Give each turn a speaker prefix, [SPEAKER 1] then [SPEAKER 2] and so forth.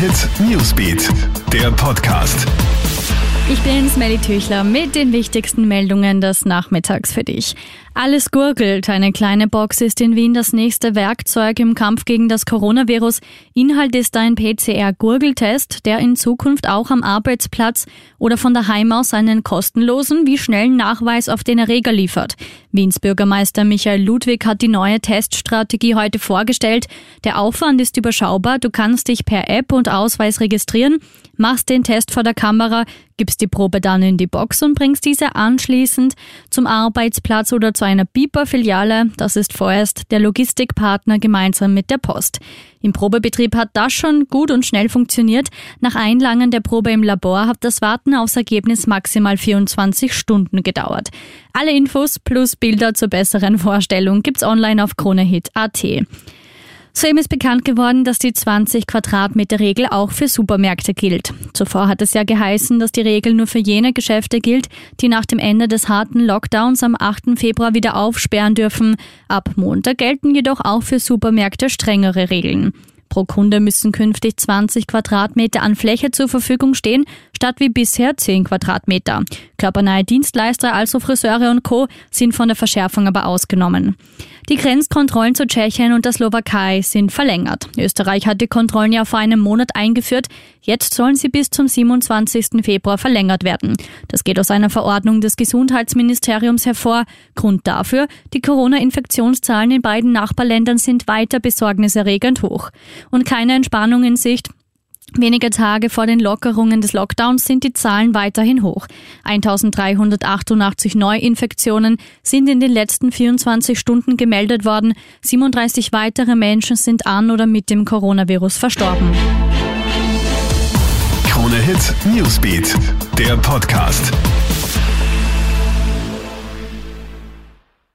[SPEAKER 1] Hit Newsbeat, der Podcast.
[SPEAKER 2] Ich bin Smelly Tüchler mit den wichtigsten Meldungen des Nachmittags für dich. Alles gurgelt. Eine kleine Box ist in Wien das nächste Werkzeug im Kampf gegen das Coronavirus. Inhalt ist ein PCR-Gurgeltest, der in Zukunft auch am Arbeitsplatz oder von daheim aus einen kostenlosen wie schnellen Nachweis auf den Erreger liefert. Wiens Bürgermeister Michael Ludwig hat die neue Teststrategie heute vorgestellt. Der Aufwand ist überschaubar. Du kannst dich per App und Ausweis registrieren, machst den Test vor der Kamera, gibst die Probe dann in die Box und bringst diese anschließend zum Arbeitsplatz oder zu einer Biper-Filiale. Das ist vorerst der Logistikpartner gemeinsam mit der Post. Im Probebetrieb hat das schon gut und schnell funktioniert. Nach Einlangen der Probe im Labor hat das Warten aufs Ergebnis maximal 24 Stunden gedauert. Alle Infos plus Bilder zur besseren Vorstellung gibt's online auf KroneHit.at. Soeben ist bekannt geworden, dass die 20 Quadratmeter Regel auch für Supermärkte gilt. Zuvor hat es ja geheißen, dass die Regel nur für jene Geschäfte gilt, die nach dem Ende des harten Lockdowns am 8. Februar wieder aufsperren dürfen. Ab Montag gelten jedoch auch für Supermärkte strengere Regeln. Pro Kunde müssen künftig 20 Quadratmeter an Fläche zur Verfügung stehen, statt wie bisher 10 Quadratmeter. Körpernahe Dienstleister, also Friseure und Co., sind von der Verschärfung aber ausgenommen. Die Grenzkontrollen zu Tschechien und der Slowakei sind verlängert. Österreich hat die Kontrollen ja vor einem Monat eingeführt. Jetzt sollen sie bis zum 27. Februar verlängert werden. Das geht aus einer Verordnung des Gesundheitsministeriums hervor. Grund dafür, die Corona-Infektionszahlen in beiden Nachbarländern sind weiter besorgniserregend hoch. Und keine Entspannung in Sicht. Wenige Tage vor den Lockerungen des Lockdowns sind die Zahlen weiterhin hoch. 1388 Neuinfektionen sind in den letzten 24 Stunden gemeldet worden. 37 weitere Menschen sind an oder mit dem Coronavirus verstorben.
[SPEAKER 1] Krone Hit Newsbeat, der Podcast.